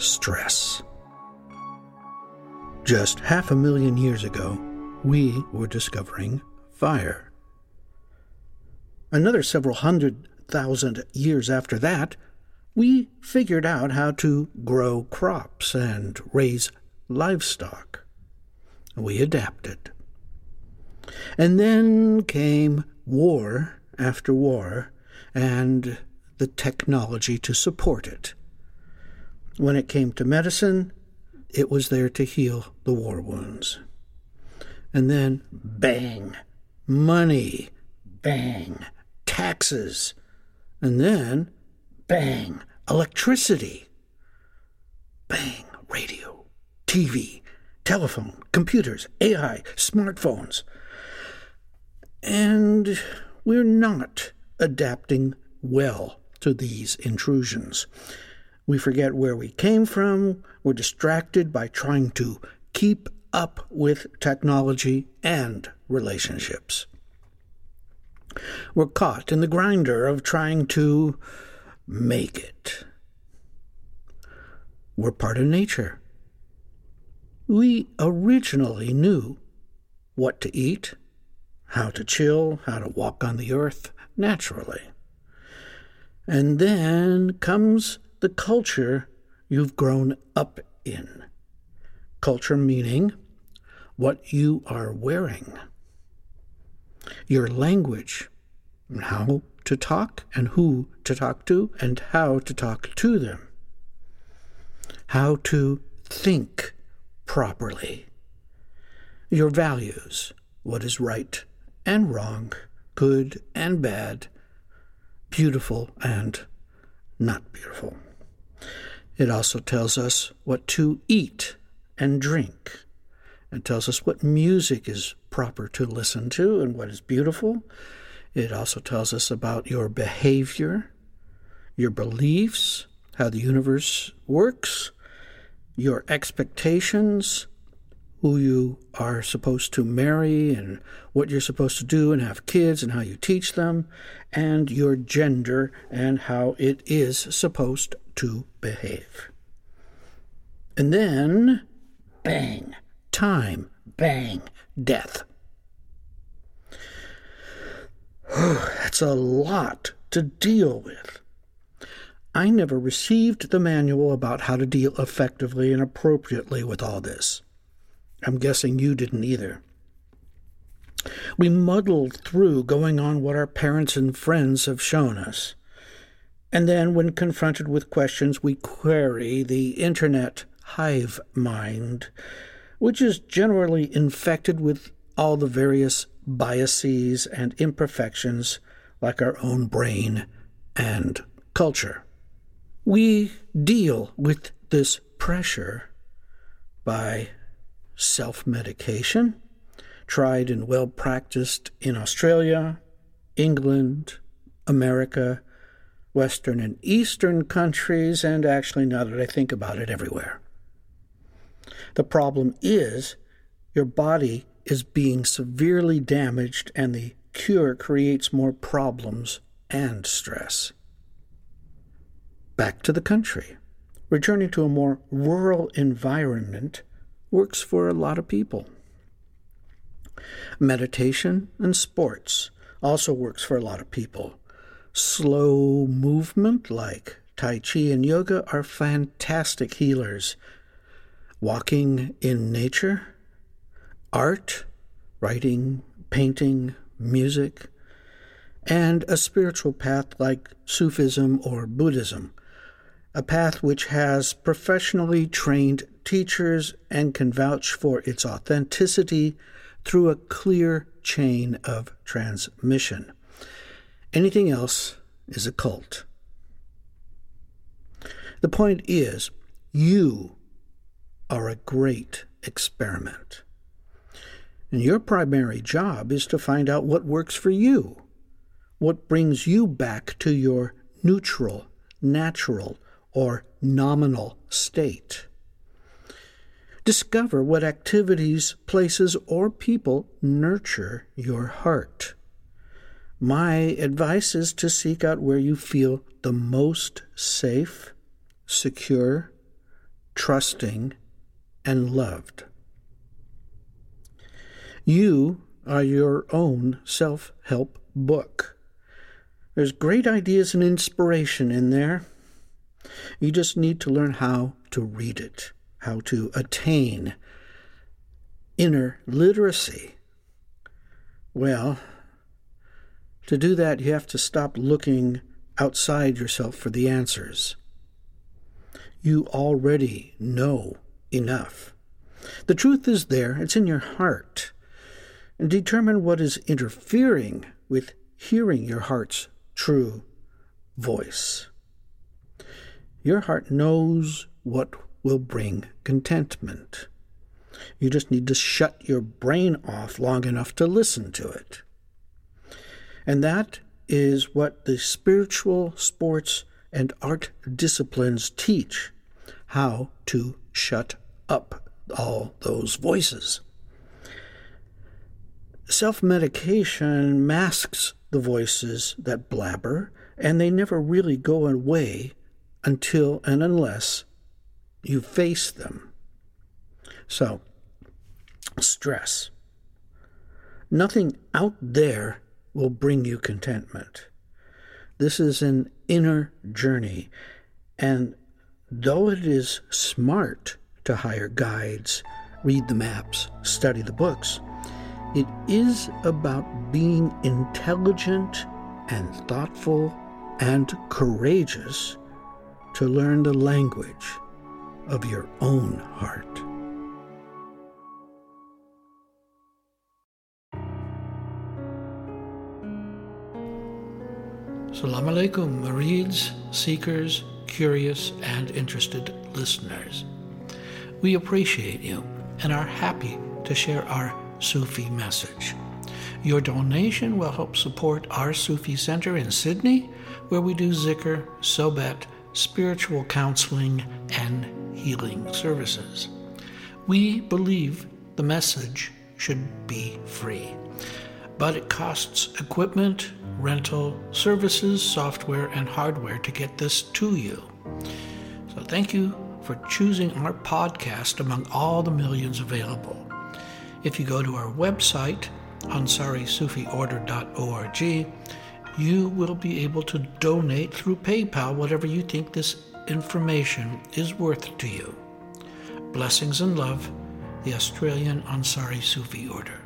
stress. Just half a million years ago, we were discovering fire. Another several hundred thousand years after that, we figured out how to grow crops and raise livestock. We adapted. And then came war after war and the technology to support it. When it came to medicine, it was there to heal the war wounds. And then, bang, money, bang, taxes, and then, bang, electricity, bang, radio, TV, telephone, computers, AI, smartphones. And we're not adapting well to these intrusions. We forget where we came from. We're distracted by trying to keep up with technology and relationships. We're caught in the grinder of trying to make it. We're part of nature. We originally knew what to eat, how to chill, how to walk on the earth naturally. And then comes the culture you've grown up in. Culture meaning what you are wearing, your language, how to talk and who to talk to and how to talk to them, how to think properly, your values, what is right and wrong, good and bad, beautiful and not beautiful. It also tells us what to eat and drink. It tells us what music is proper to listen to and what is beautiful. It also tells us about your behavior, your beliefs, how the universe works, your expectations, who you are supposed to marry and what you're supposed to do and have kids and how you teach them, and your gender and how it is supposed to behave. And then, bang, time, bang, death. That's a lot to deal with. I never received the manual about how to deal effectively and appropriately with all this. I'm guessing you didn't either. We muddled through going on what our parents and friends have shown us. And then, when confronted with questions, we query the internet hive mind, which is generally infected with all the various biases and imperfections like our own brain and culture. We deal with this pressure by self medication, tried and well practiced in Australia, England, America, Western and Eastern countries, and actually, now that I think about it, everywhere. The problem is your body is being severely damaged, and the cure creates more problems and stress. Back to the country. Returning to a more rural environment works for a lot of people. Meditation and sports also works for a lot of people. Slow movement like Tai Chi and yoga are fantastic healers. Walking in nature, art, writing, painting, music, and a spiritual path like Sufism or Buddhism, a path which has professionally trained teachers and can vouch for its authenticity through a clear chain of transmission. Anything else is a cult. The point is, you are a great experiment. And your primary job is to find out what works for you, what brings you back to your neutral, natural, or nominal state. Discover what activities, places, or people nurture your heart. My advice is to seek out where you feel the most safe, secure, trusting, and loved. You are your own self help book. There's great ideas and inspiration in there. You just need to learn how to read it, how to attain inner literacy. Well, to do that, you have to stop looking outside yourself for the answers. You already know enough. The truth is there, it's in your heart and determine what is interfering with hearing your heart's true voice. Your heart knows what will bring contentment. You just need to shut your brain off long enough to listen to it. And that is what the spiritual, sports, and art disciplines teach how to shut up all those voices. Self medication masks the voices that blabber, and they never really go away until and unless you face them. So, stress. Nothing out there will bring you contentment. This is an inner journey, and though it is smart to hire guides, read the maps, study the books, it is about being intelligent and thoughtful and courageous to learn the language of your own heart. Salam alaikum, Murids, seekers, curious, and interested listeners. We appreciate you and are happy to share our Sufi message. Your donation will help support our Sufi Center in Sydney, where we do zikr, sohbet, spiritual counseling, and healing services. We believe the message should be free, but it costs equipment, rental, services, software, and hardware to get this to you. So thank you for choosing our podcast among all the millions available. If you go to our website, AnsariSufiOrder.org, you will be able to donate through PayPal whatever you think this information is worth to you. Blessings and love, the Australian Ansari Sufi Order.